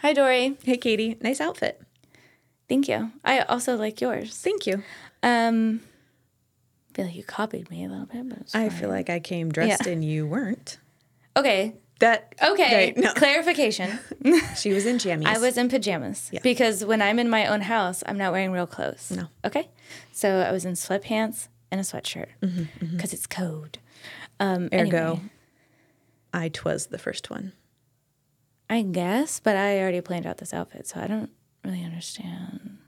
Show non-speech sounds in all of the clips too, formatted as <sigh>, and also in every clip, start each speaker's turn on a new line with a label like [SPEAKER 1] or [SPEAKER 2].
[SPEAKER 1] Hi, Dori.
[SPEAKER 2] Hey, Kaity. Nice outfit.
[SPEAKER 1] Thank you. I also like yours.
[SPEAKER 2] Thank you.
[SPEAKER 1] Um, I feel like you copied me a little bit, but
[SPEAKER 2] I feel like I came dressed
[SPEAKER 1] Yeah.
[SPEAKER 2] and you weren't.
[SPEAKER 1] okay.
[SPEAKER 2] That
[SPEAKER 1] Okay.
[SPEAKER 2] Right, no.
[SPEAKER 1] Clarification. <laughs>
[SPEAKER 2] She was in jammies.
[SPEAKER 1] I was in pajamas
[SPEAKER 2] Yeah.
[SPEAKER 1] because when I'm in my own house, I'm not wearing real clothes.
[SPEAKER 2] No.
[SPEAKER 1] Okay. So I was in sweatpants and a sweatshirt because
[SPEAKER 2] Mm-hmm,
[SPEAKER 1] it's cold. Um,
[SPEAKER 2] Ergo,
[SPEAKER 1] anyway,
[SPEAKER 2] I twas the first one.
[SPEAKER 1] I guess, but I already planned out this outfit, so I don't really understand.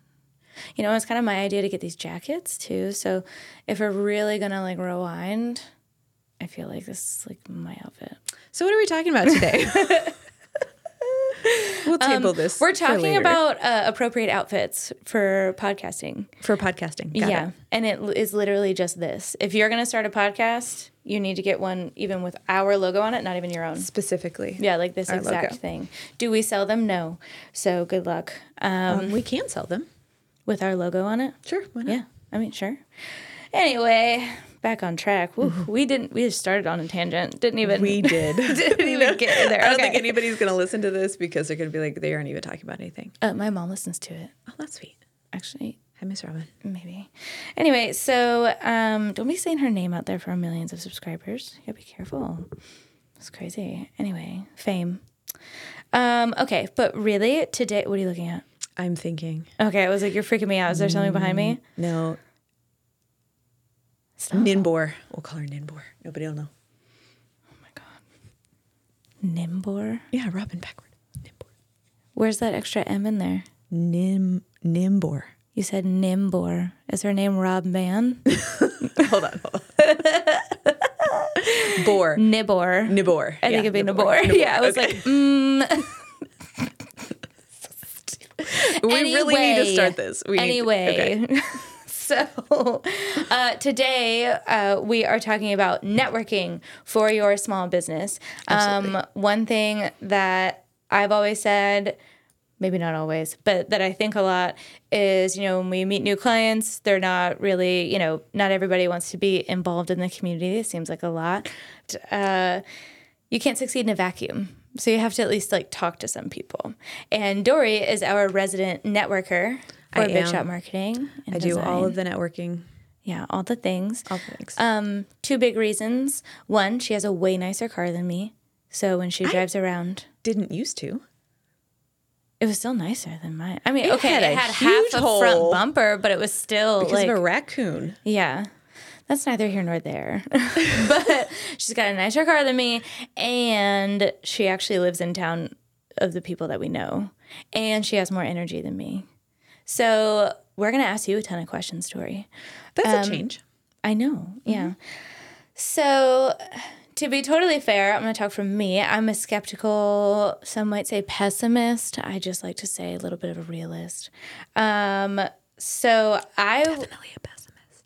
[SPEAKER 1] You know, it's kind of my idea to get these jackets too. So if we're really gonna like rewind, I feel like this is like my outfit.
[SPEAKER 2] So what are we talking about today? <laughs> we'll table this.
[SPEAKER 1] Um, We're
[SPEAKER 2] for
[SPEAKER 1] talking about uh, appropriate outfits for podcasting.
[SPEAKER 2] for podcasting. Got
[SPEAKER 1] yeah,
[SPEAKER 2] it.
[SPEAKER 1] and it l- is literally just this. If you're gonna start a podcast, you need to get one even with our logo on it, not even your own.
[SPEAKER 2] Specifically.
[SPEAKER 1] Yeah, like this exact
[SPEAKER 2] logo.
[SPEAKER 1] thing. Do we sell them? No. So good luck. Um,
[SPEAKER 2] Um, we can sell them.
[SPEAKER 1] with our logo on it.
[SPEAKER 2] Sure. Why not?
[SPEAKER 1] Yeah, I mean, sure. Anyway, back on track. Woo, we didn't. We just started on a tangent. Didn't even.
[SPEAKER 2] We <laughs> did.
[SPEAKER 1] didn't even get there.
[SPEAKER 2] I don't
[SPEAKER 1] Okay.
[SPEAKER 2] think anybody's going to listen to this because they're going to be like, they aren't even talking about anything.
[SPEAKER 1] Uh, my mom listens to it.
[SPEAKER 2] Oh, that's sweet.
[SPEAKER 1] Actually,
[SPEAKER 2] Hi, Miss Robin.
[SPEAKER 1] maybe. Anyway, so um, don't be saying her name out there for millions of subscribers. You gotta be careful. It's crazy. Anyway, fame. Um, okay, but really, today, what are you looking at?
[SPEAKER 2] I'm thinking.
[SPEAKER 1] Okay, I was like, you're freaking me out. Is there something behind me?
[SPEAKER 2] No,
[SPEAKER 1] Stop.
[SPEAKER 2] Ninbor. We'll call her Ninbor. Nobody will know. Oh my God.
[SPEAKER 1] Nimbor.
[SPEAKER 2] Yeah, Robin backward. Nimbor.
[SPEAKER 1] Where's that extra M in there?
[SPEAKER 2] Nim Nimbor.
[SPEAKER 1] You said Nimbor. Is her name Rob Man? <laughs>
[SPEAKER 2] hold on. Hold on. Bor.
[SPEAKER 1] Nibor.
[SPEAKER 2] Nibor.
[SPEAKER 1] I think it'd be Nibor. Yeah, I was like, mm. <laughs> <laughs>
[SPEAKER 2] we really need to start this. We need-
[SPEAKER 1] anyway.
[SPEAKER 2] okay.
[SPEAKER 1] So <laughs> uh, today uh, we are talking about networking for your small business. Um, one thing that I've always said, maybe not always, but that I think a lot is, you know, when we meet new clients, they're not really, you know, not everybody wants to be involved in the community. It seems like a lot. Uh, you can't succeed in a vacuum. So you have to at least like talk to some people. And Dori is our resident networker for Big Shot Marketing. And
[SPEAKER 2] I do all of the networking.
[SPEAKER 1] yeah, all the things.
[SPEAKER 2] All the things.
[SPEAKER 1] Um, two big reasons. One, she has a way nicer car than me. So when she drives around,
[SPEAKER 2] Didn't used to.
[SPEAKER 1] it was still nicer than mine. I mean,
[SPEAKER 2] It
[SPEAKER 1] okay,
[SPEAKER 2] had
[SPEAKER 1] it had half a front bumper, but it was still
[SPEAKER 2] Because
[SPEAKER 1] like
[SPEAKER 2] of a raccoon.
[SPEAKER 1] Yeah. That's neither here nor there. <laughs> but she's got a nicer car than me and she actually lives in town of the people that we know. And she has more energy than me. So we're gonna ask you a ton of questions, Dori.
[SPEAKER 2] That's a change.
[SPEAKER 1] I know, yeah. So to be totally fair, I'm gonna talk from me. I'm a skeptical, some might say pessimist. I just like to say a little bit of a realist. Um, so I
[SPEAKER 2] Definitely a pessimist.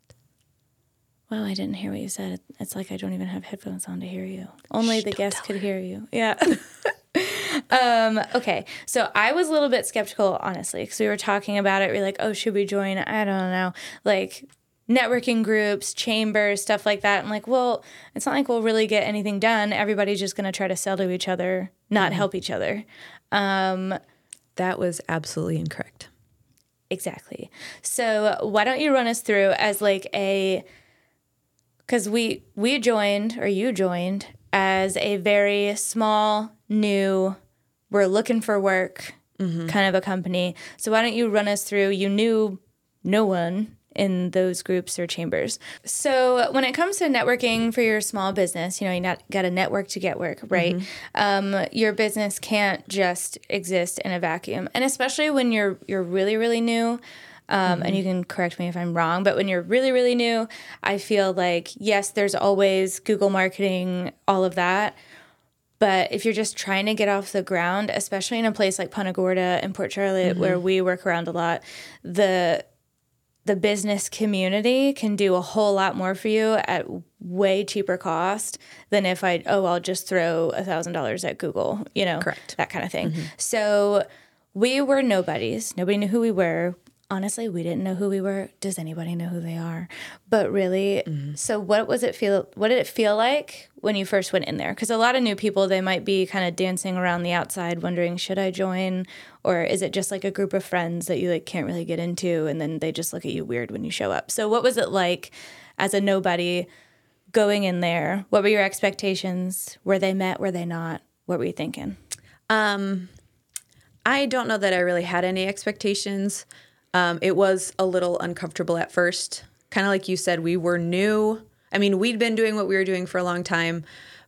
[SPEAKER 1] Wow, I didn't hear what you said. It's like I don't even have headphones on to hear you. Only the guests could hear you. Yeah. <laughs> um, okay. So I was a little bit skeptical, honestly, because we were talking about it. We are like, oh, should we join? I don't know. Like networking groups, chambers, stuff like that. I'm like, well, it's not like we'll really get anything done. Everybody's just going to try to sell to each other, not help each other. Um,
[SPEAKER 2] That was absolutely incorrect.
[SPEAKER 1] Exactly. So why don't you run us through as like a because we we joined or you joined as a very small new we're looking for work kind of a company. So why don't you run us through? You knew no one in those groups or chambers. So when it comes to networking for your small business, you know, you not got to network to get work, right? Um, your business can't just exist in a vacuum, and especially when you're you're really really new. Um, And you can correct me if I'm wrong, but when you're really, really new, I feel like, yes, there's always Google marketing, all of that. But if you're just trying to get off the ground, especially in a place like Punta Gorda and Port Charlotte, mm-hmm. where we work around a lot, the the business community can do a whole lot more for you at way cheaper cost than if I oh I'll just throw a thousand dollars at Google, you know,
[SPEAKER 2] Correct.
[SPEAKER 1] that kind of thing. Mm-hmm. So we were nobodies. Nobody knew who we were. Honestly, we didn't know who we were. Does anybody know who they are? But really, so what was it feel? What did it feel like when you first went in there? Because a lot of new people, they might be kind of dancing around the outside, wondering, should I join, or is it just like a group of friends that you like can't really get into, and then they just look at you weird when you show up? So what was it like as a nobody going in there? What were your expectations? Were they met? Were they not? What were you thinking?
[SPEAKER 2] Um, I don't know that I really had any expectations. Um, it was a little uncomfortable at first. Kind of like you said, we were new. I mean, we'd been doing what we were doing for a long time,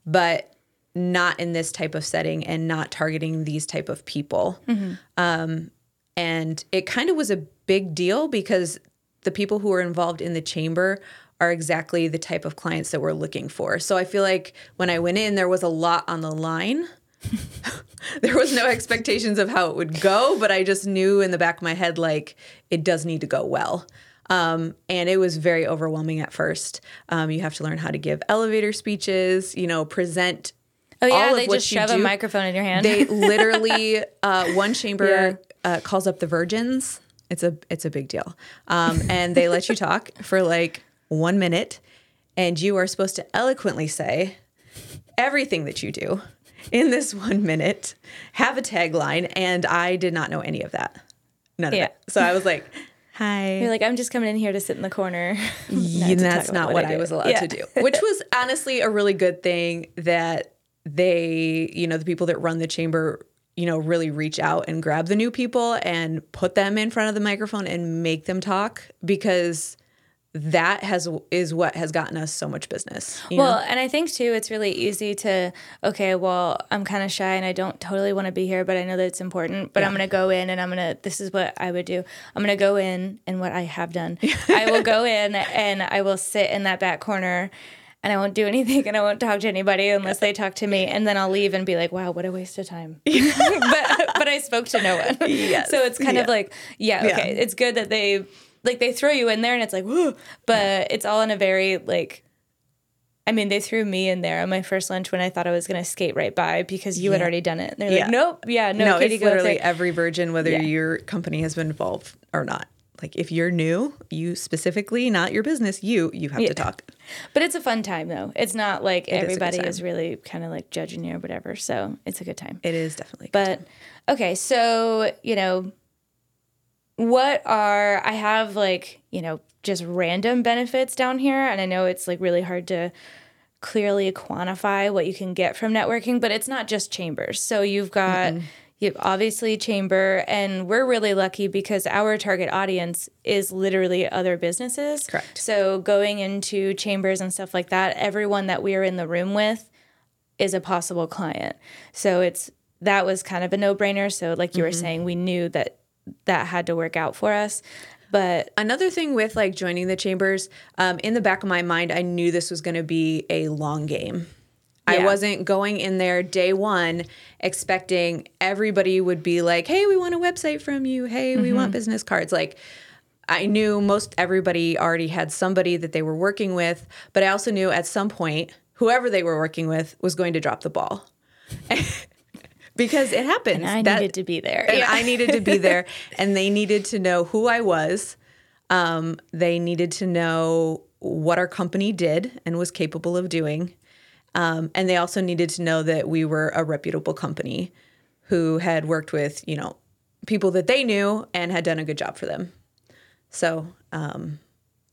[SPEAKER 2] but not in this type of setting and not targeting these type of people. Um, and it kind of was a big deal because the people who were involved in the chamber are exactly the type of clients that we're looking for. So I feel like when I went in, there was a lot on the line there was no expectations of how it would go, but I just knew in the back of my head like it does need to go well. Um, and it was very overwhelming at first. Um, you have to learn how to give elevator speeches, you know, present.
[SPEAKER 1] Oh yeah,
[SPEAKER 2] all of
[SPEAKER 1] they
[SPEAKER 2] what
[SPEAKER 1] just
[SPEAKER 2] you
[SPEAKER 1] shove a microphone in your hand.
[SPEAKER 2] They <laughs> literally uh, one chamber uh, calls up the virgins. It's a it's a big deal, um, and they let you <laughs> talk for like one minute, and you are supposed to eloquently say everything that you do in this <laughs> one minute. Have a tagline, and I did not know any of that. None
[SPEAKER 1] Yeah.
[SPEAKER 2] of it. So I was like, <laughs> "Hi."
[SPEAKER 1] You're like, I'm just coming in here to sit in the corner. <laughs>
[SPEAKER 2] That's not what
[SPEAKER 1] what
[SPEAKER 2] I,
[SPEAKER 1] I
[SPEAKER 2] was allowed
[SPEAKER 1] Yeah.
[SPEAKER 2] to do, which was honestly a really good thing that they, you know, the people that run the chamber, you know, really reach out and grab the new people and put them in front of the microphone and make them talk because that has is what has gotten us so much business.
[SPEAKER 1] Well,
[SPEAKER 2] know?
[SPEAKER 1] and I think too, it's really easy to, okay, well, I'm kind of shy and I don't totally want to be here, but I know that it's important. But I'm going to go in and I'm going to, this is what I would do. I'm going to go in and what I have done. <laughs> I will go in and I will sit in that back corner and I won't do <laughs> anything and I won't talk to anybody unless they talk to me. And then I'll leave and be like, wow, what a waste of time. <laughs> but, but I spoke to no one.
[SPEAKER 2] Yes.
[SPEAKER 1] So it's kind of like, yeah,
[SPEAKER 2] Yeah.
[SPEAKER 1] okay. It's good that they, like, they throw you in there and it's like, whoo, but it's all in a very, like, I mean, they threw me in there on my first lunch when I thought I was going to skate right by because you had already done it. And They're
[SPEAKER 2] Yeah.
[SPEAKER 1] like, nope, yeah, no,
[SPEAKER 2] no,
[SPEAKER 1] Kaity,
[SPEAKER 2] it's literally every virgin, whether
[SPEAKER 1] Yeah.
[SPEAKER 2] your company has been involved or not. Like if you're new, you specifically, not your business, you you have
[SPEAKER 1] Yeah.
[SPEAKER 2] to talk.
[SPEAKER 1] But it's a fun time though. It's not like
[SPEAKER 2] is good
[SPEAKER 1] everybody
[SPEAKER 2] time.
[SPEAKER 1] is really kind of like judging you or whatever. So it's a good time.
[SPEAKER 2] It is definitely.
[SPEAKER 1] But okay, so you know, what are I have like you know just random benefits down here, and I know it's like really hard to clearly quantify what you can get from networking, but it's not just chambers. So you've got you obviously chamber, and we're really lucky because our target audience is literally other businesses.
[SPEAKER 2] Correct.
[SPEAKER 1] So going into chambers and stuff like that, everyone that we're in the room with is a possible client. So it's that was kind of a no-brainer. So like you were mm-hmm. saying, we knew that that had to work out for us. But
[SPEAKER 2] Another thing with like joining the chambers, um, in the back of my mind, I knew this was going to be a long game. I wasn't going in there day one expecting everybody would be like, hey, we want a website from you. Hey, we want business cards. Like, I knew most everybody already had somebody that they were working with, but I also knew at some point, whoever they were working with was going to drop the ball. <laughs> because it happens.
[SPEAKER 1] I
[SPEAKER 2] That-
[SPEAKER 1] needed to be there.
[SPEAKER 2] and I needed to be <laughs> there, and they needed to know who I was. Um, they needed to know what our company did and was capable of doing, um, and they also needed to know that we were a reputable company who had worked with you know people that they knew and had done a good job for them. So, um,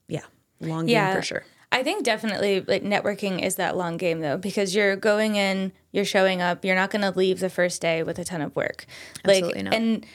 [SPEAKER 2] yeah, long game for sure.
[SPEAKER 1] I think definitely like networking is that long game though because you're going in, you're showing up, you're not going to leave the first day with a ton of work.
[SPEAKER 2] Absolutely
[SPEAKER 1] like
[SPEAKER 2] not.
[SPEAKER 1] and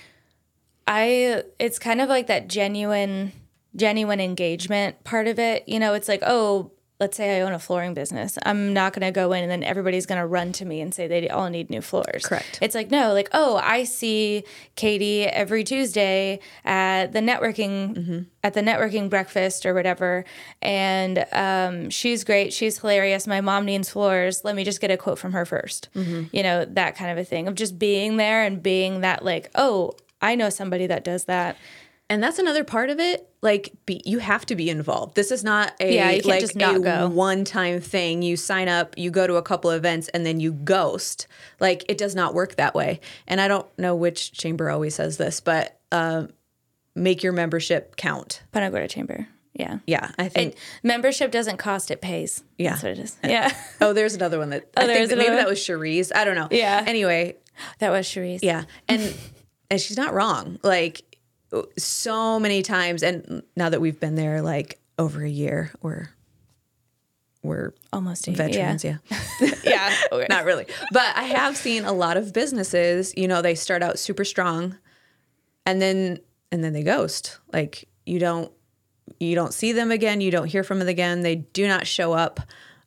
[SPEAKER 1] I it's kind of like that genuine genuine engagement part of it. You know, it's like, "Oh, let's say I own a flooring business. I'm not going to go in and then everybody's going to run to me and say they all need new floors.
[SPEAKER 2] Correct.
[SPEAKER 1] It's like, no, like, oh, I see Kaity every Tuesday at the networking
[SPEAKER 2] Mm-hmm.
[SPEAKER 1] at the networking breakfast or whatever, and um, she's great. She's hilarious. My mom needs floors. Let me just get a quote from her 1st
[SPEAKER 2] Mm-hmm.
[SPEAKER 1] You know, that kind of a thing of just being there and being that like, oh, I know somebody that does that.
[SPEAKER 2] And that's another part of it. Like, be, you have to be involved. This is not a
[SPEAKER 1] Yeah, you
[SPEAKER 2] like
[SPEAKER 1] just not
[SPEAKER 2] a one-time thing. You sign up, you go to a couple events, and then you ghost. Like, it does not work that way. And I don't know which chamber always says this, but um, make your membership count.
[SPEAKER 1] Punta Gorda Chamber. Yeah.
[SPEAKER 2] Yeah, I think.
[SPEAKER 1] It, membership doesn't cost, it pays.
[SPEAKER 2] Yeah.
[SPEAKER 1] That's what it is. Yeah. <laughs>
[SPEAKER 2] oh, there's another one that I
[SPEAKER 1] there
[SPEAKER 2] think that maybe
[SPEAKER 1] another
[SPEAKER 2] that was Cherise. I don't know.
[SPEAKER 1] Yeah.
[SPEAKER 2] Anyway,
[SPEAKER 1] that was Cherise.
[SPEAKER 2] yeah, and and she's not wrong. Like so many times, and now that we've been there like over a year, we're we're
[SPEAKER 1] Almost a
[SPEAKER 2] veterans. Yeah.
[SPEAKER 1] Yeah. <laughs> <laughs> yeah. Okay.
[SPEAKER 2] not really. But I have seen a lot of businesses, you know, they start out super strong and then and then they ghost. Like you don't you don't see them again, you don't hear from them again, they do not show up.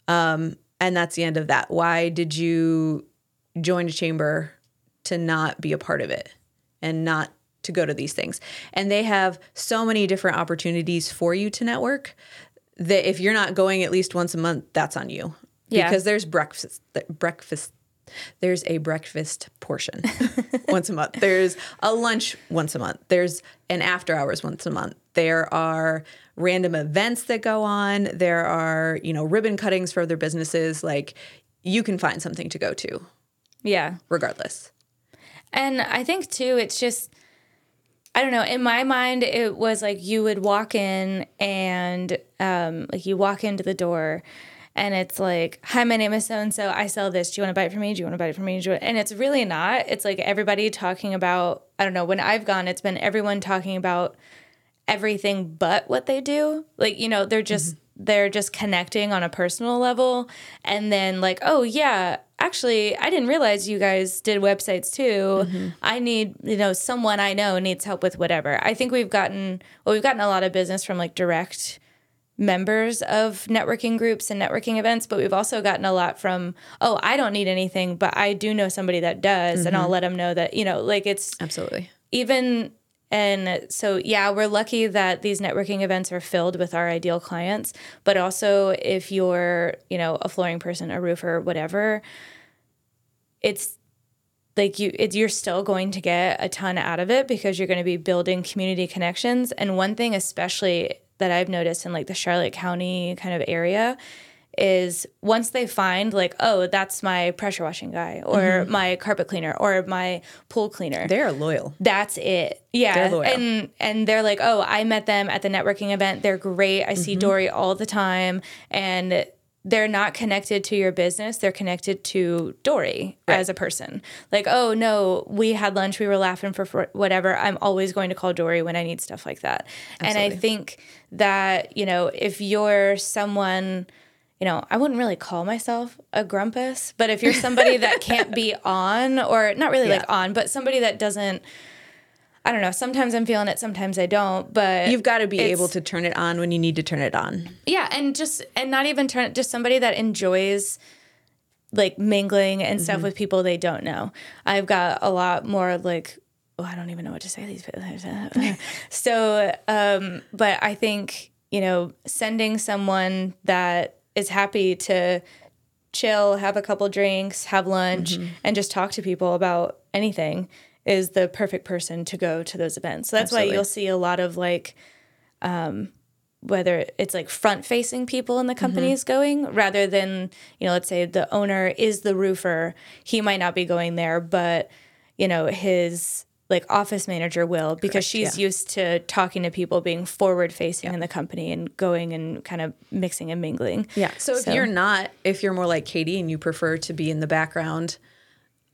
[SPEAKER 2] Um and that's the end of that. Why did you join a chamber to not be a part of it and not to go to these things? And they have so many different opportunities for you to network that if you're not going at least once a month, that's on you.
[SPEAKER 1] Yeah.
[SPEAKER 2] Because there's breakfast breakfast there's a breakfast portion <laughs> once a month. There's a lunch once a month. There's an after hours once a month. There are random events that go on. There are, you know, ribbon cuttings for other businesses. Like you can find something to go to
[SPEAKER 1] Yeah.
[SPEAKER 2] regardless.
[SPEAKER 1] And I think too, it's just, I don't know. In my mind, it was like you would walk in and um, like you walk into the door and it's like, hi, my name is so and so. I sell this. Do you want to buy it from me? Do you want to buy it from me? And it's really not. It's like everybody talking about, I don't know, when I've gone, it's been everyone talking about everything but what they do. Like, you know, they're just they're just connecting on a personal level and then like, oh yeah, actually I didn't realize you guys did websites too. Mm-hmm. I need, you know, someone I know needs help with whatever. I think we've gotten well, we've gotten a lot of business from like direct members of networking groups and networking events, but we've also gotten a lot from, oh, I don't need anything, but I do know somebody that does, and I'll mm-hmm. let them know that, you know, like it's
[SPEAKER 2] Absolutely.
[SPEAKER 1] even and so yeah we're lucky that these networking events are filled with our ideal clients. But also if you're you know a flooring person a roofer whatever it's like you you're still going to get a ton out of it because you're going to be building community connections. And one thing especially that i've noticed in like the charlotte county kind of area is once they find like oh that's my pressure washing guy or my carpet cleaner or my pool cleaner
[SPEAKER 2] They're loyal.
[SPEAKER 1] that's it. Yeah.
[SPEAKER 2] They're loyal.
[SPEAKER 1] And and they're like, "Oh, I met them at the networking event. They're great. I
[SPEAKER 2] Mm-hmm.
[SPEAKER 1] see Dori all the time." And they're not connected to your business. They're connected to Dori as a person. Like, "Oh, no, we had lunch. We were laughing for, for whatever. I'm always going to call Dori when I need stuff like that." And I think that, you know, if you're someone you know, I wouldn't really call myself a grumpus, but if you're somebody that can't be <laughs> on, or not really like on, but somebody that doesn't, I don't know, sometimes I'm feeling it, sometimes I don't, but
[SPEAKER 2] You've got to be able to turn it on when you need to turn it on.
[SPEAKER 1] yeah, and just, and not even turn, it just somebody that enjoys like mingling and stuff with people they don't know. I've got a lot more like, oh, I don't even know what to say these people. <laughs> so, um, but I think, you know, sending someone that is happy to chill, have a couple drinks, have lunch, mm-hmm. and just talk to people about anything is the perfect person to go to those events. So that's why you'll see a lot of like um, whether it's like front facing people in the mm-hmm. companies going rather than, you know, let's say the owner is the roofer, he might not be going there, but you know, his like office manager will because she's
[SPEAKER 2] yeah.
[SPEAKER 1] used to talking to people being forward facing in the company and going and kind of mixing and mingling.
[SPEAKER 2] Yeah. So if you're not, if you're more like Kaity and you prefer to be in the background,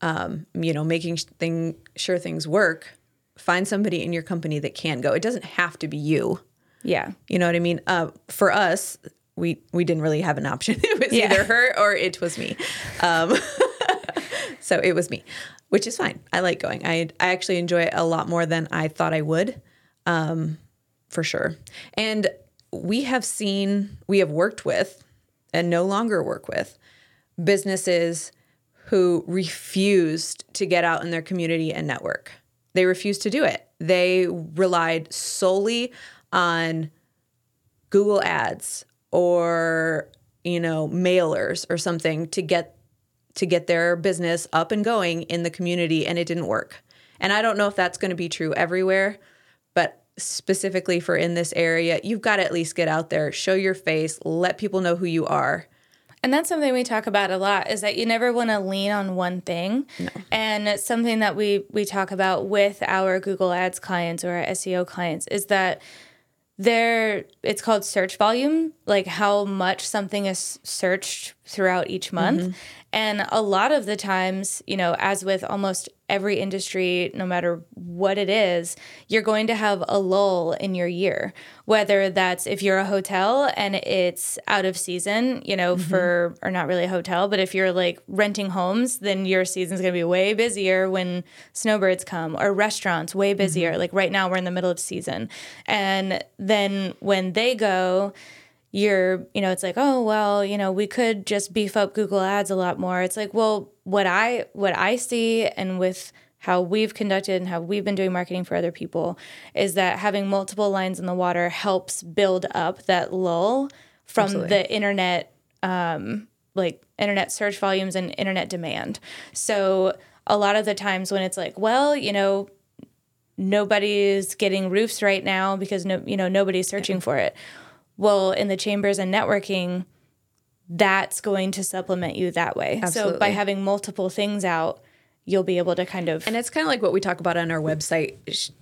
[SPEAKER 2] um, you know, making thing sure things work, find somebody in your company that can go. It doesn't have to be you.
[SPEAKER 1] Yeah.
[SPEAKER 2] You know what I mean? Uh, for us, we we didn't really have an option. <laughs> It was
[SPEAKER 1] Yeah.
[SPEAKER 2] either her or it was me. Um, <laughs> so it was me, which is fine. I like going. I I actually enjoy it a lot more than I thought I would, um, for sure. And we have seen, we have worked with, and no longer work with, businesses who refused to get out in their community and network. They refused to do it. They relied solely on Google ads or, you know, mailers or something to get to get their business up and going in the community and it didn't work. And I don't know if that's going to be true everywhere, but specifically for in this area, you've got to at least get out there, show your face, let people know who you are.
[SPEAKER 1] And that's something we talk about a lot is that you never want to lean on one thing. And it's something that we we talk about with our Google Ads clients or our SEO clients is that there it's called search volume, like how much something is searched throughout each month. Mm-hmm. And a lot of the times, you know, as with almost every industry, no matter what it is, you're going to have a lull in your year. Whether that's if you're a hotel and it's out of season, you know, mm-hmm. for, or not really a hotel, but if you're like renting homes, then your season's going to be way busier when snowbirds come, or restaurants, way busier. Mm-hmm. Like right now, we're in the middle of season. And then when they go, you're you know it's like oh well you know we could just beef up google ads a lot more. It's like well what i what i see and with how we've conducted and how we've been doing marketing for other people is that having multiple lines in the water helps build up that lull from
[SPEAKER 2] Absolutely.
[SPEAKER 1] the internet um, like internet search volumes and internet demand. So a lot of the times when it's like well you know nobody's getting roofs right now because no you know nobody's searching for it well in the chambers and networking that's going to supplement you that way so by having multiple things out you'll be able to kind of
[SPEAKER 2] And it's kind of like what we talk about on our website.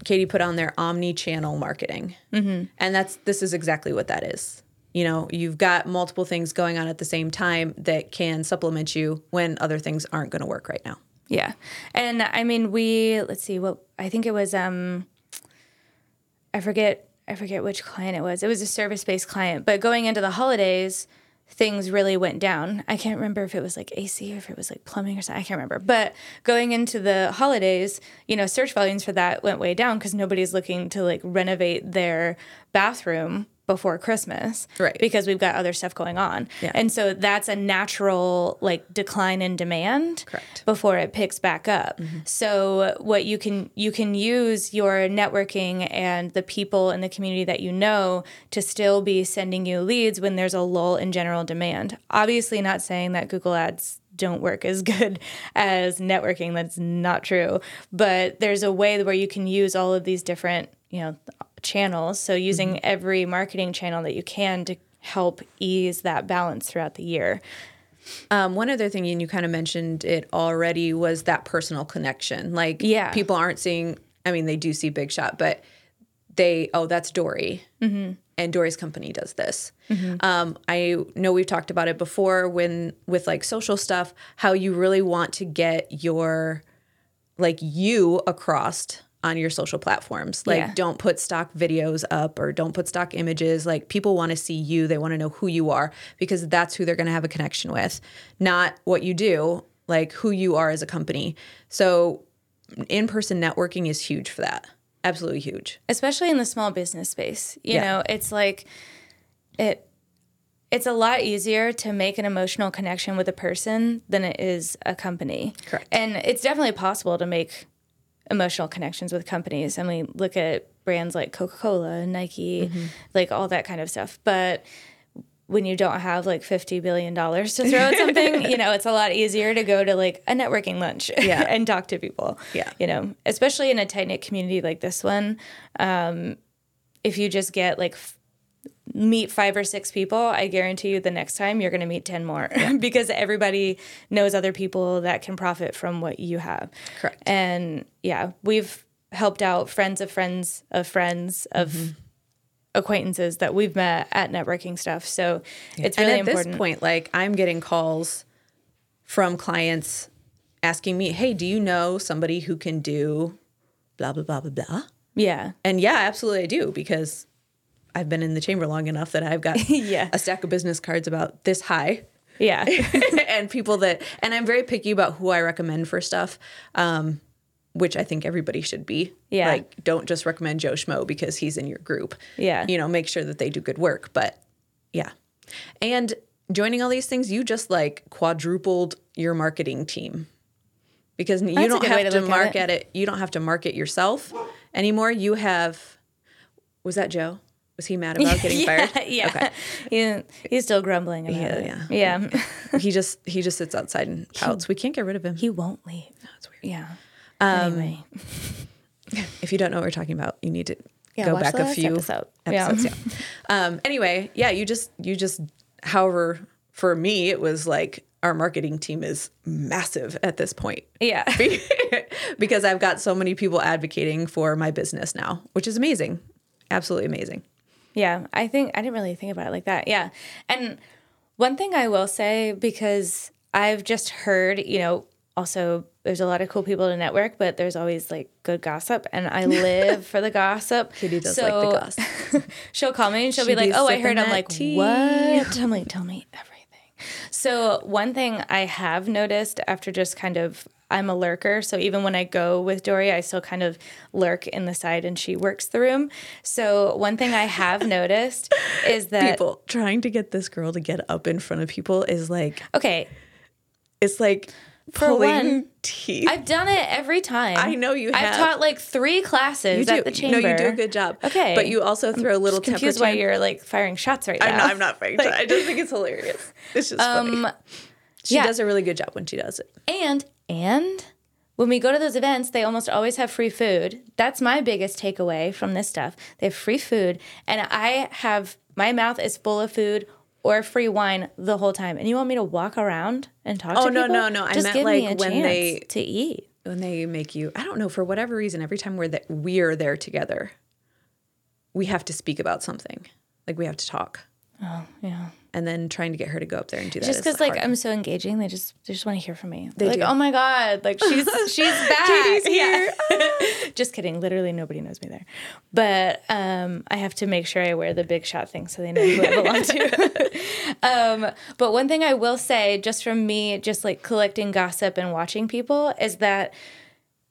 [SPEAKER 2] Kaity put on their omni-channel marketing, mm-hmm. and that's this is exactly what that is. You know, you've got multiple things going on at the same time that can supplement you when other things aren't going to work right now.
[SPEAKER 1] Yeah. And I mean, we, let's see what, I think it was, um, I forget, I forget which client it was. It was a service based client, but going into the holidays, things really went down. I can't remember if it was like AC or if it was like plumbing or something. I can't remember. But going into the holidays, you know, search volumes for that went way down because nobody's looking to like renovate their bathroom before Christmas.
[SPEAKER 2] Right.
[SPEAKER 1] Because we've got other stuff going on.
[SPEAKER 2] Yeah.
[SPEAKER 1] And so that's a natural like decline in demand
[SPEAKER 2] Correct.
[SPEAKER 1] before it picks back up. Mm-hmm. So what you can you can use your networking and the people in the community that you know to still be sending you leads when there's a lull in general demand. Obviously not saying that Google Ads don't work as <laughs> good as networking that's not true but there's a way where you can use all of these different you know channels so using every marketing channel that you can to help ease that balance throughout the year
[SPEAKER 2] Um, one other thing, and you kind of mentioned it already, was that personal connection. Like,
[SPEAKER 1] Yeah.
[SPEAKER 2] people aren't seeing. I mean, they do see Big Shot, but they oh, that's Dori, mm-hmm. and Dori's company does this. Um, I know we've talked about it before when with like social stuff, how you really want to get your like you across on your social platforms. Like
[SPEAKER 1] Yeah.
[SPEAKER 2] don't put stock videos up or don't put stock images. Like people want to see you, they want to know who you are because that's who they're going to have a connection with, not what you do, like who you are as a company. So in-person networking is huge for that. Absolutely huge.
[SPEAKER 1] especially in the small business space. You
[SPEAKER 2] Yeah.
[SPEAKER 1] know, it's like it it's a lot easier to make an emotional connection with a person than it is a company.
[SPEAKER 2] Correct.
[SPEAKER 1] And it's definitely possible to make emotional connections with companies. I mean, look at brands like Coca-Cola, and Nike, like all that kind of stuff. But when you don't have like $50 billion to throw at something, <laughs> you know, it's a lot easier to go to like a networking lunch <laughs>
[SPEAKER 2] Yeah.
[SPEAKER 1] and talk to people.
[SPEAKER 2] Yeah.
[SPEAKER 1] You know, especially in a tight knit community like this one. Um, if you just get like meet five or six people, I guarantee you the next time you're going to meet 10 more <laughs> because everybody knows other people that can profit from what you have.
[SPEAKER 2] Correct.
[SPEAKER 1] And yeah, we've helped out friends of friends of friends of
[SPEAKER 2] Mm-hmm.
[SPEAKER 1] acquaintances that we've met at networking stuff. So it's really and
[SPEAKER 2] at
[SPEAKER 1] important.
[SPEAKER 2] this point, like I'm getting calls from clients asking me, "Hey, do you know somebody who can do blah blah blah blah blah?"
[SPEAKER 1] yeah.
[SPEAKER 2] And yeah, absolutely I do because I've been in the chamber long enough that I've got <laughs>
[SPEAKER 1] Yeah.
[SPEAKER 2] a stack of business cards about this high.
[SPEAKER 1] Yeah. <laughs>
[SPEAKER 2] and people that and I'm very picky about who I recommend for stuff. Um which I think everybody should be.
[SPEAKER 1] Yeah.
[SPEAKER 2] Like don't just recommend Joe Schmo because he's in your group.
[SPEAKER 1] Yeah.
[SPEAKER 2] You know, make sure that they do good work. But yeah. And joining all these things, you just like quadrupled your marketing team. Because you
[SPEAKER 1] That's a
[SPEAKER 2] don't have
[SPEAKER 1] to
[SPEAKER 2] to
[SPEAKER 1] at
[SPEAKER 2] market it. You don't have to market yourself anymore. You have was that Joe? Was he mad <laughs> about getting
[SPEAKER 1] yeah.
[SPEAKER 2] fired?
[SPEAKER 1] Yeah.
[SPEAKER 2] Okay.
[SPEAKER 1] He, he's still grumbling about
[SPEAKER 2] Yeah,
[SPEAKER 1] it.
[SPEAKER 2] yeah.
[SPEAKER 1] Yeah. <laughs>
[SPEAKER 2] he just he just sits outside and pouts. We can't get rid of him.
[SPEAKER 1] he won't leave.
[SPEAKER 2] That's weird.
[SPEAKER 1] Yeah.
[SPEAKER 2] Um,
[SPEAKER 1] anyway. <laughs>
[SPEAKER 2] If you don't know what we're talking about, you need to
[SPEAKER 1] Yeah,
[SPEAKER 2] go back a few
[SPEAKER 1] episode. Yeah.
[SPEAKER 2] episodes. Yeah. Um, anyway, yeah, you just you just however for me, it was like our marketing team is massive at this point
[SPEAKER 1] Yeah.
[SPEAKER 2] because I've got so many people advocating for my business now, which is amazing. Absolutely amazing.
[SPEAKER 1] Yeah, I think I didn't really think about it like that. Yeah. And one thing I will say, because I've just heard, you know, also there's a lot of cool people to network, but there's always like good gossip, and I <laughs> live for the gossip.
[SPEAKER 2] Kitty does like the gossip. <laughs>
[SPEAKER 1] she'll call me and she'll
[SPEAKER 2] She
[SPEAKER 1] be like, "Oh, I heard." I'm like,
[SPEAKER 2] tea.
[SPEAKER 1] "What?" I'm like, "Tell me everything." So one thing I have noticed after just kind of I'm a lurker, so even when I go with Dori, I still kind of lurk in the side and she works the room. So one thing I have <laughs> noticed is that
[SPEAKER 2] People trying to get this girl to get up in front of people is like
[SPEAKER 1] okay,
[SPEAKER 2] it's like
[SPEAKER 1] For
[SPEAKER 2] pulling
[SPEAKER 1] one,
[SPEAKER 2] teeth.
[SPEAKER 1] I've done it every time.
[SPEAKER 2] I know you
[SPEAKER 1] I've taught like three classes
[SPEAKER 2] you do.
[SPEAKER 1] at the chamber.
[SPEAKER 2] No, you do a good job.
[SPEAKER 1] Okay.
[SPEAKER 2] but you also throw a little
[SPEAKER 1] Just confused why you're like firing shots right now.
[SPEAKER 2] I'm not, I'm not fighting. <laughs> I just think it's hilarious. <laughs> It's just funny.
[SPEAKER 1] Um,
[SPEAKER 2] She
[SPEAKER 1] yeah.
[SPEAKER 2] does a really good job when she does it.
[SPEAKER 1] And and when we go to those events, they almost always have free food. That's my biggest takeaway from this stuff. They have free food, and I have my mouth is full of food or free wine the whole time. And you want me to walk around and talk
[SPEAKER 2] Oh,
[SPEAKER 1] to
[SPEAKER 2] no,
[SPEAKER 1] people?
[SPEAKER 2] no, no. No. I
[SPEAKER 1] Just
[SPEAKER 2] meant,
[SPEAKER 1] give me
[SPEAKER 2] like,
[SPEAKER 1] a
[SPEAKER 2] when
[SPEAKER 1] chance
[SPEAKER 2] they-
[SPEAKER 1] to eat.
[SPEAKER 2] When they make you, I don't know, for whatever reason, every time we're that we're there together, we have to speak about something. Like we have to talk.
[SPEAKER 1] Oh, yeah.
[SPEAKER 2] And then trying to get her to go up there and do that.
[SPEAKER 1] Just because like
[SPEAKER 2] hard.
[SPEAKER 1] I'm so engaging, they just they just want to hear from me.
[SPEAKER 2] They
[SPEAKER 1] like,
[SPEAKER 2] do.
[SPEAKER 1] oh my god, like she's <laughs> she's back.
[SPEAKER 2] Kaity's
[SPEAKER 1] Yeah. <laughs> just kidding. Literally nobody knows me there, but um, I have to make sure I wear the big shot thing so they know who I belong to. <laughs> um, but one thing I will say, just from me, just like collecting gossip and watching people, is that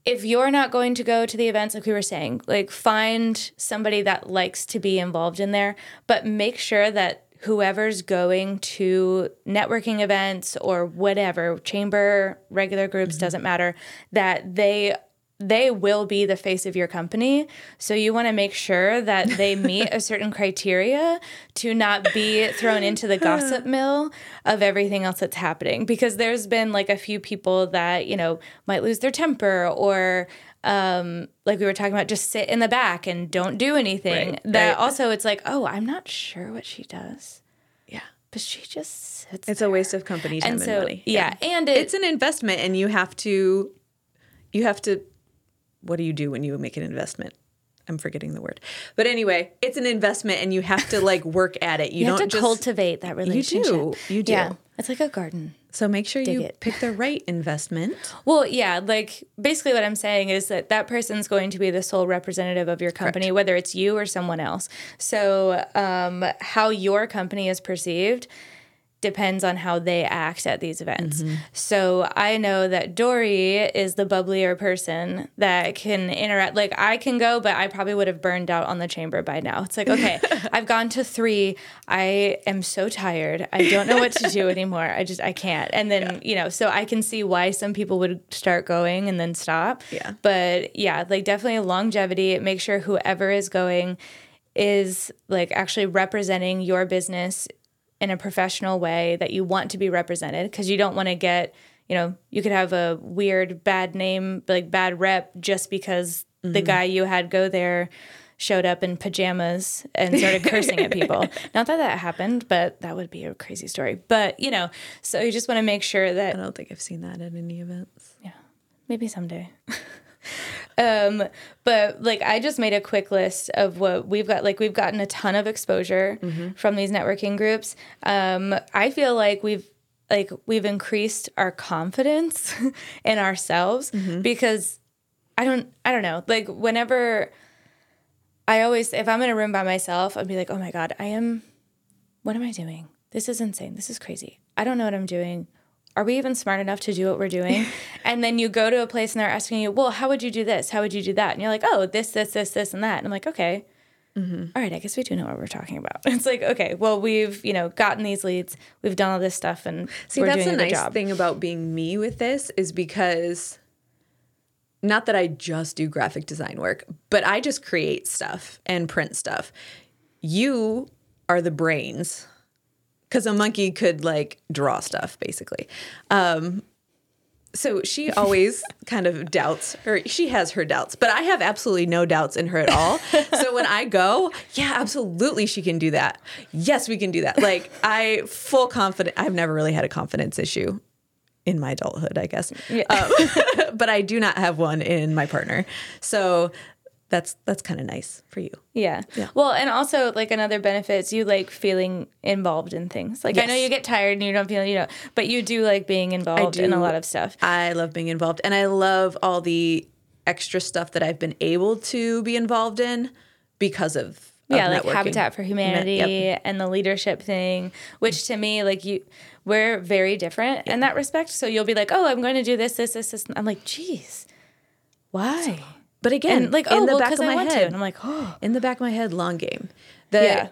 [SPEAKER 1] if you're not going to go to the events like we were saying like find somebody that likes to be involved in there but make sure that whoever's going to networking events or whatever chamber regular groups doesn't mm-hmm. matter that they they will be the face of your company. So you want to make sure that they meet a certain <laughs> criteria to not be thrown into the gossip <laughs> mill of everything else that's happening. Because there's been like a few people that you know might lose their temper or um like we were talking about just sit in the back and don't do anything
[SPEAKER 2] Right,
[SPEAKER 1] that
[SPEAKER 2] right.
[SPEAKER 1] also it's like oh i'm not sure what she does
[SPEAKER 2] yeah.
[SPEAKER 1] but she just sits
[SPEAKER 2] It's a waste of company time
[SPEAKER 1] and
[SPEAKER 2] and,
[SPEAKER 1] so
[SPEAKER 2] money.
[SPEAKER 1] yeah, and it,
[SPEAKER 2] It's an investment and you have to you have to what do you do when you make an investment? I'm forgetting the word. But anyway, it's an investment and you have to like work at it. You,
[SPEAKER 1] you
[SPEAKER 2] don't
[SPEAKER 1] have to
[SPEAKER 2] just
[SPEAKER 1] cultivate that relationship You
[SPEAKER 2] do. You do.
[SPEAKER 1] yeah it's like a garden
[SPEAKER 2] So make sure you
[SPEAKER 1] it.
[SPEAKER 2] pick the <laughs> right investment.
[SPEAKER 1] Well, yeah, like basically what I'm saying is that that person's going to be the sole representative of your company, whether it's you or someone else. So, um, how your company is perceived depends on how they act at these events. Mm-hmm. So, I know that Dori is the bubblier person that can interact. Like, I can go, but I probably would have burned out on the chamber by now. It's like, okay, <laughs> I've gone to three. I am so tired. I don't know what to do anymore. I just, I can't. And then, you know, so I can see why some people would start going and then stop.
[SPEAKER 2] Yeah.
[SPEAKER 1] But yeah, like definitely longevity. Make sure whoever is going is like actually representing your business in a professional way that you want to be represented because you don't want to get you know you could have a weird bad name like bad rep just because the mm-hmm. guy you had go there showed up in pajamas and started cursing at people <laughs> not that that happened but that would be a crazy story but you know so you just want to make sure that
[SPEAKER 2] I don't think I've seen that at any events.
[SPEAKER 1] yeah, maybe someday. <laughs> um, but like I just made a quick list of what we've got. Like we've gotten a ton of exposure from these networking groups. Um, I feel like we've like we've increased our confidence <laughs> in ourselves because I don't I don't know. Like whenever I always if I'm in a room by myself I'd be like oh my god I am what am I doing? This is insane. This is crazy. I don't know what I'm doing are we even smart enough to do what we're doing? <laughs> And then you go to a place and they're asking you well how would you do this? How would you do that? And you're like oh this this this this and that. And I'm like okay. Mm-hmm. All right, I guess we do know what we're talking about. <laughs> It's like, okay, well, we've, you know, gotten these leads, we've done all this stuff, and
[SPEAKER 2] See,
[SPEAKER 1] we're
[SPEAKER 2] that's
[SPEAKER 1] a
[SPEAKER 2] nice
[SPEAKER 1] job.
[SPEAKER 2] thing about being me with this is because not that I just do graphic design work, but I just create stuff and print stuff. You are the brains because a monkey could like draw stuff basically. Um, so she <laughs> always kind of doubts, or she has her doubts, but I have absolutely no doubts in her at all. <laughs> so when I go, yeah, absolutely, she can do that. Yes, we can do that. Like I full confident. I've never really had a confidence issue in my adulthood, I guess. Yeah. Um, <laughs> but I do not have one in my partner. So that's that's kind of nice for you.
[SPEAKER 1] Yeah. yeah. Well, and also like another benefit is you like feeling involved in things. Like yes. I know you get tired and you don't feel, you know, but you do like being involved in a lot of stuff.
[SPEAKER 2] I love being involved and I love all the extra stuff that I've been able to be involved in because of, of
[SPEAKER 1] yeah, like Habitat for Humanity yep. and the leadership thing, which to me, like you, we're very different yeah. in that respect. So you'll be like, oh, I'm going to do this, this, this, this. I'm like, geez, why?
[SPEAKER 2] But again, and like oh, in the well, back of my head,
[SPEAKER 1] and I'm like, oh, <gasps>
[SPEAKER 2] in the back of my head, long game. The, yeah.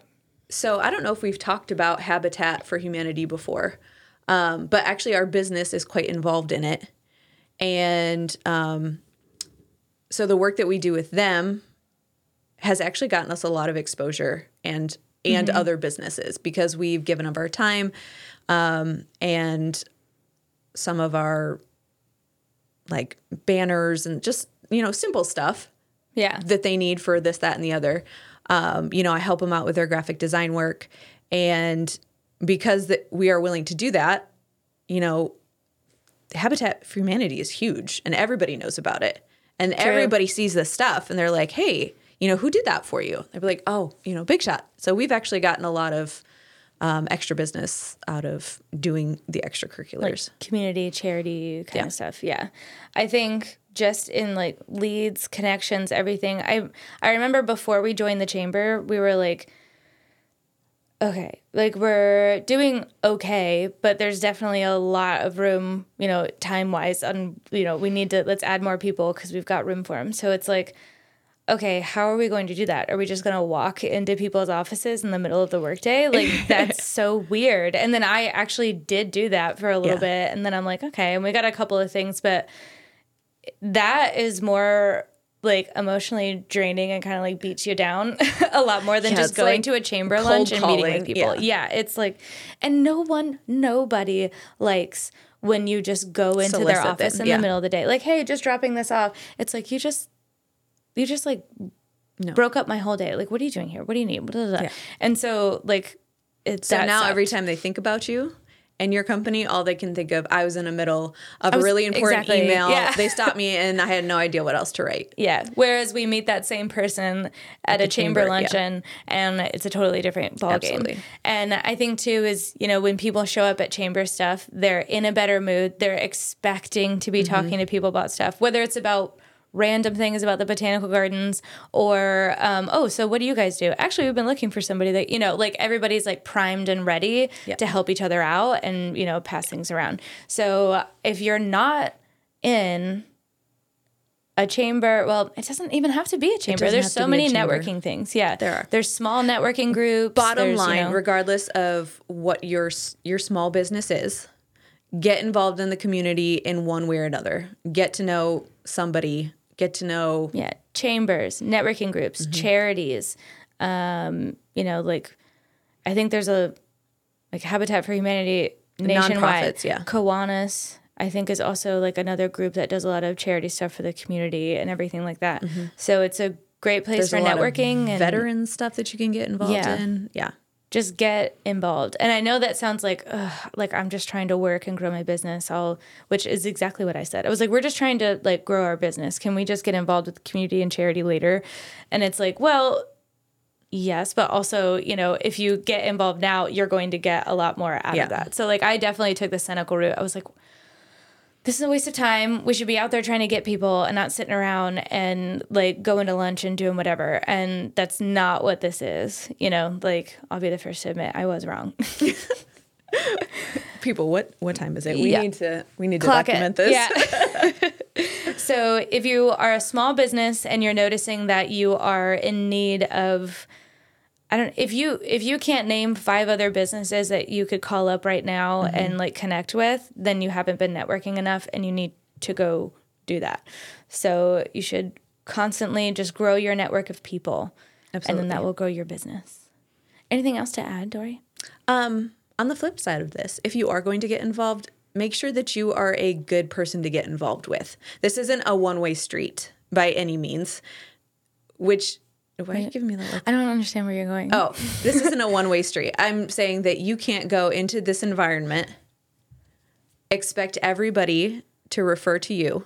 [SPEAKER 2] So I don't know if we've talked about Habitat for Humanity before, um, but actually our business is quite involved in it, and um, so the work that we do with them has actually gotten us a lot of exposure and and mm-hmm. other businesses because we've given of our time um, and some of our like banners and just you know, simple stuff.
[SPEAKER 1] Yeah.
[SPEAKER 2] That they need for this, that, and the other. Um, you know, I help them out with their graphic design work. And because that we are willing to do that, you know, Habitat for Humanity is huge and everybody knows about it. And True. everybody sees this stuff and they're like, hey, you know, who did that for you? They'd be like, oh, you know, Big Shot. So we've actually gotten a lot of um, extra business out of doing the extracurriculars.
[SPEAKER 1] Like community, charity kind yeah. of stuff. Yeah. I think just in like leads, connections, everything. I I remember before we joined the chamber, we were like okay, like we're doing okay, but there's definitely a lot of room, you know, time-wise on, you know, we need to let's add more people cuz we've got room for them. So it's like okay, how are we going to do that? Are we just going to walk into people's offices in the middle of the workday? Like <laughs> that's so weird. And then I actually did do that for a little yeah. bit and then I'm like, okay, and we got a couple of things, but that is more like emotionally draining and kind of like beats you down <laughs> a lot more than yeah, just going like to a chamber lunch and calling, meeting with people. Yeah. yeah. it's like, and no one, nobody likes when you just go into Solicit their office them. in yeah. the middle of the day. Like, hey, just dropping this off. It's like you just, you just like no. broke up my whole day. Like, what are you doing here? What do you need? Yeah. And so, like, it's
[SPEAKER 2] so now sucked. every time they think about you, and your company, all they can think of, I was in the middle of was, a really important exactly, email. Yeah. They <laughs> stopped me and I had no idea what else to write.
[SPEAKER 1] Yeah. Whereas we meet that same person at, at a chamber, chamber luncheon yeah. and it's a totally different ballgame. And I think too is, you know, when people show up at chamber stuff, they're in a better mood. They're expecting to be mm-hmm. talking to people about stuff, whether it's about random things about the botanical gardens or um, oh so what do you guys do? Actually we've been looking for somebody that you know like everybody's like primed and ready to help each other out and you know pass things around. So if you're not in a chamber well it doesn't even have to be a chamber. there's so many networking things. Yeah.
[SPEAKER 2] There are.
[SPEAKER 1] There's small networking groups.
[SPEAKER 2] Bottom line you know, regardless of what your your small business is get involved in the community in one way or another. Get to know somebody get to know
[SPEAKER 1] yeah chambers networking groups mm-hmm. charities um you know like i think there's a like habitat for humanity nationwide
[SPEAKER 2] yeah
[SPEAKER 1] kiwanis i think is also like another group that does a lot of charity stuff for the community and everything like that mm-hmm. so it's a great place there's for networking and
[SPEAKER 2] veteran stuff that you can get involved yeah. in yeah
[SPEAKER 1] just get involved. And I know that sounds like ugh, like I'm just trying to work and grow my business. I'll, which is exactly what I said. I was like, we're just trying to like grow our business. Can we just get involved with the community and charity later? And it's like, well, yes, but also, you know, if you get involved now, you're going to get a lot more out yeah. of that. So like, I definitely took the cynical route. I was like, this is a waste of time. We should be out there trying to get people and not sitting around and like going to lunch and doing whatever. And that's not what this is. You know, like I'll be the first to admit I was wrong. <laughs>
[SPEAKER 2] people, what what time is it? We yeah. need to we need Clock to document it. this.
[SPEAKER 1] Yeah. <laughs> <laughs> so if you are a small business and you're noticing that you are in need of I don't if you if you can't name five other businesses that you could call up right now mm-hmm. and like connect with, then you haven't been networking enough and you need to go do that. So you should constantly just grow your network of people. Absolutely. And then that will grow your business. Anything else to add, Dori?
[SPEAKER 2] Um, on the flip side of this, if you are going to get involved, make sure that you are a good person to get involved with. This isn't a one way street by any means, which, why are you giving me that look?
[SPEAKER 1] I don't understand where you're going.
[SPEAKER 2] Oh, <laughs> this isn't a one way street. I'm saying that you can't go into this environment, expect everybody to refer to you,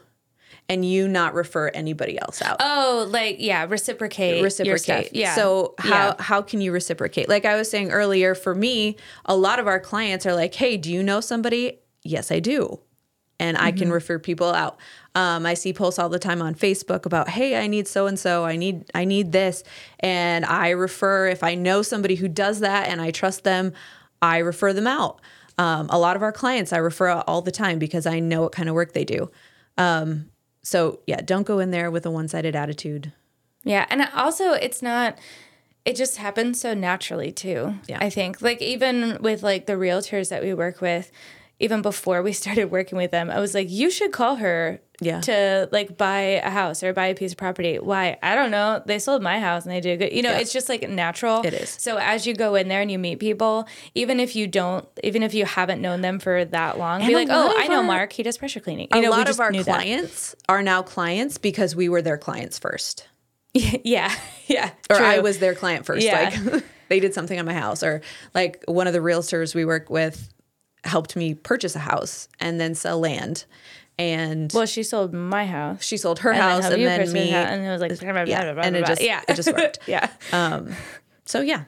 [SPEAKER 2] and you not refer anybody else out.
[SPEAKER 1] Oh, like yeah, reciprocate.
[SPEAKER 2] Reciprocate.
[SPEAKER 1] Yeah.
[SPEAKER 2] So how
[SPEAKER 1] Yeah.
[SPEAKER 2] how can you reciprocate? Like I was saying earlier, for me, a lot of our clients are like, "Hey, do you know somebody?" Yes, I do, and I
[SPEAKER 1] Mm-hmm.
[SPEAKER 2] can refer people out. Um, I see posts all the time on Facebook about, "Hey, I need so and so. I need I need this," and I refer if I know somebody who does that and I trust them, I refer them out. Um, a lot of our clients I refer out all the time because I know what kind of work they do. Um, so yeah, don't go in there with a one sided attitude.
[SPEAKER 1] Yeah, and also it's not it just happens so naturally too.
[SPEAKER 2] Yeah.
[SPEAKER 1] I think like even with like the realtors that we work with, even before we <laughs> started working with them, I was like, you should call her
[SPEAKER 2] Yeah.
[SPEAKER 1] to like buy a house or buy a piece of property. Why? I don't know. They sold my house and they did good. You know,
[SPEAKER 2] Yeah.
[SPEAKER 1] it's just like natural.
[SPEAKER 2] It is.
[SPEAKER 1] So as you go in there and you meet people, even if you don't, even if you haven't known them for that long,
[SPEAKER 2] And
[SPEAKER 1] be like, oh, I know
[SPEAKER 2] our-
[SPEAKER 1] Mark. He does pressure cleaning. You
[SPEAKER 2] a
[SPEAKER 1] know,
[SPEAKER 2] lot of our
[SPEAKER 1] knew that.
[SPEAKER 2] clients are now clients because we were their clients first <laughs>
[SPEAKER 1] yeah, <laughs> yeah.
[SPEAKER 2] or
[SPEAKER 1] true.
[SPEAKER 2] i was their client first
[SPEAKER 1] Yeah.
[SPEAKER 2] like they did something on my house or like one of the realtors we work with helped me purchase a house and then sell land. And
[SPEAKER 1] Well, she sold my house.
[SPEAKER 2] she sold her
[SPEAKER 1] and
[SPEAKER 2] house
[SPEAKER 1] then
[SPEAKER 2] and then me.
[SPEAKER 1] that, and it was like blah, blah,
[SPEAKER 2] yeah,
[SPEAKER 1] blah,
[SPEAKER 2] and it just-
[SPEAKER 1] yeah.
[SPEAKER 2] it just worked. <laughs>
[SPEAKER 1] yeah.
[SPEAKER 2] So yeah.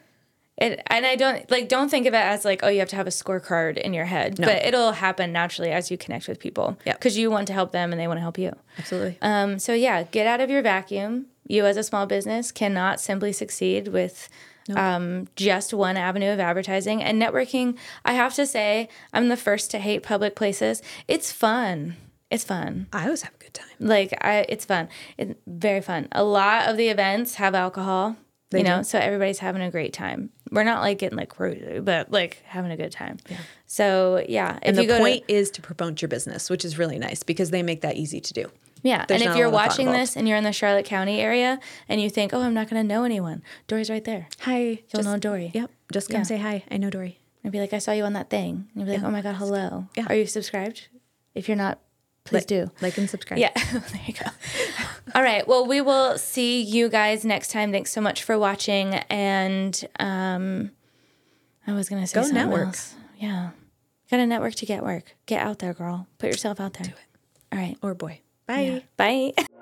[SPEAKER 1] It, and I don't like don't think of it as like oh you have to have a scorecard in your head but it'll happen naturally as you connect with people
[SPEAKER 2] Yeah.
[SPEAKER 1] because you want to help them and they want to help you.
[SPEAKER 2] Absolutely.
[SPEAKER 1] Um, so yeah get out of your vacuum. You as a small business cannot simply succeed with um, just one avenue of advertising and networking I have to say I'm the first to hate public places it's fun it's fun
[SPEAKER 2] i always have a good time
[SPEAKER 1] like I, it's fun. It's very fun. A lot of the events have alcohol, you know, so everybody's having a great time. We're not like getting like crazy, but like having a good time. Yeah. So yeah, if
[SPEAKER 2] and the point
[SPEAKER 1] to,
[SPEAKER 2] is to promote your business which is really nice because they make that easy to do
[SPEAKER 1] yeah,
[SPEAKER 2] there's
[SPEAKER 1] and if you're
[SPEAKER 2] lot of thought
[SPEAKER 1] watching this and you're in the Charlotte County area and you think, oh, I'm not going to know anyone, Dori's right there.
[SPEAKER 2] hi
[SPEAKER 1] You'll
[SPEAKER 2] just,
[SPEAKER 1] know Dori.
[SPEAKER 2] yep just come
[SPEAKER 1] Yeah.
[SPEAKER 2] say hi i know dori
[SPEAKER 1] I'd be like, I saw you on that thing. And you'd be like, oh my God, hello.
[SPEAKER 2] Yeah.
[SPEAKER 1] Are you subscribed? If you're not, please do.
[SPEAKER 2] like and subscribe
[SPEAKER 1] Yeah, <laughs> there you go. All right. Well, we will see you guys next time. Thanks so much for watching. And um, I was gonna say
[SPEAKER 2] Go network.
[SPEAKER 1] else. Yeah, got to network to get work. Get out there, girl. Put yourself out there. Do it. All right.
[SPEAKER 2] or boy bye
[SPEAKER 1] Bye. <laughs>